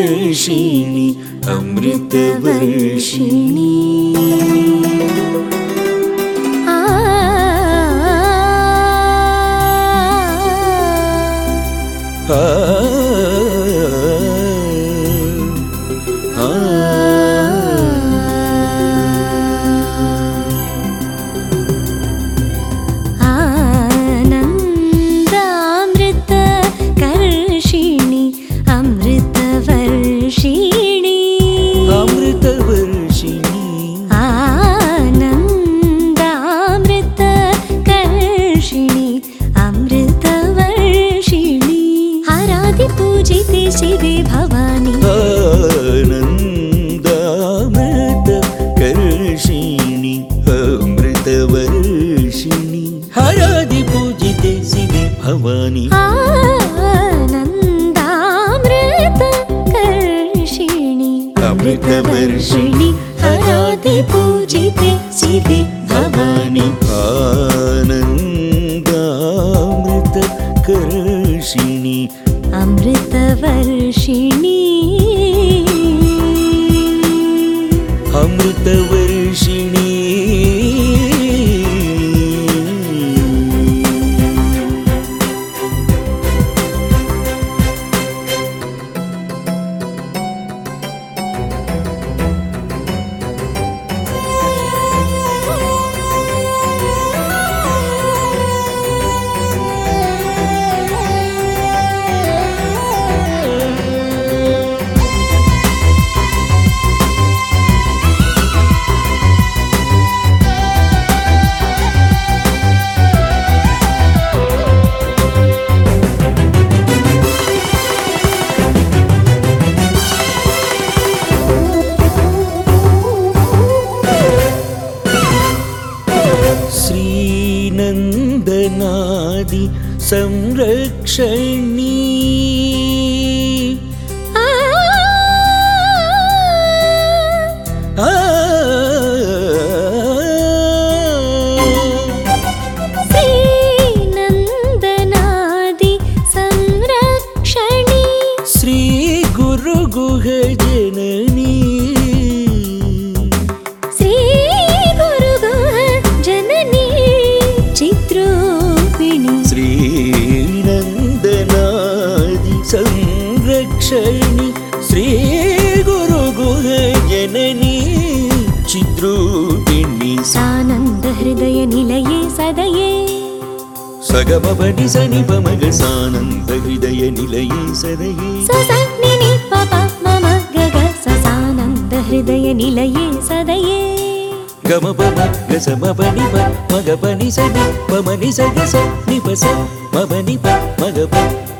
अमृतवर्षिणि अमृतवर्षिणि। ഭവാനി. അമൃതമർഷിണി. ആരാധി പൂജിതേ. श्रीनन्दनादि संरक्षणी आ श्रीनन्दनादि संरक्षणि श्रीगुरुगुहजननी ಜನನಿ ಚಿದ್ರೂಪಿಣಿ ಸಾನಂದ ಹೃದಯ ನಿಲಯೇ ಸದಯೇ ಸಗಮಪಟಿ ಸನಿ ಪಮಗ ಸಾನಂದ ಹೃದಯ ನಿಲಯೇ ಸದಯೇ ಸಸನ್ನಿನಿ ಪಪ ಮಮ ಗಗ ಸಸಾನಂದ ಹೃದಯ ನಿಲಯೇ ಸದಯೇ கமபம கசமபனி ப மகபனி சகி பமனி சகச நிபச மபனி ப மகப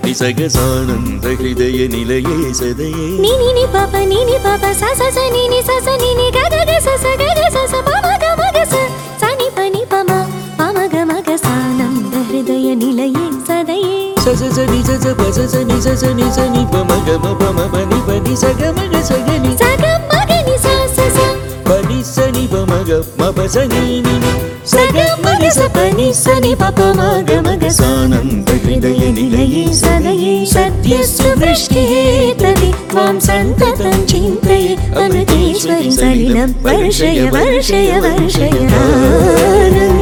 நிசகசானந்த ஹிருதய நிலையே சதையே நீ நீ நீ பாப நீ நீ பாப ச ச ச நீ நீ ச ச நீ நீ க க க ச ச க க ச ச ப ம க ம க ச ச நி ப நி ப ம ப ம க ம க சானந்த ஹிருதய நிலையே சதையே ச ச ச நீ ச ச ப ச ச நீ ச ச நீ ச நீ ப ம க ம ப ம ப நீ ப நீ ச க ம க ச க நீ म ग सानन्दहृदयनिलये सदये सद्यस्तु वृष्टिः तदि त्वां सन्ततं चिन्तये अमृतेश्वरि सलिलं वर्षय वर्षय वर्षय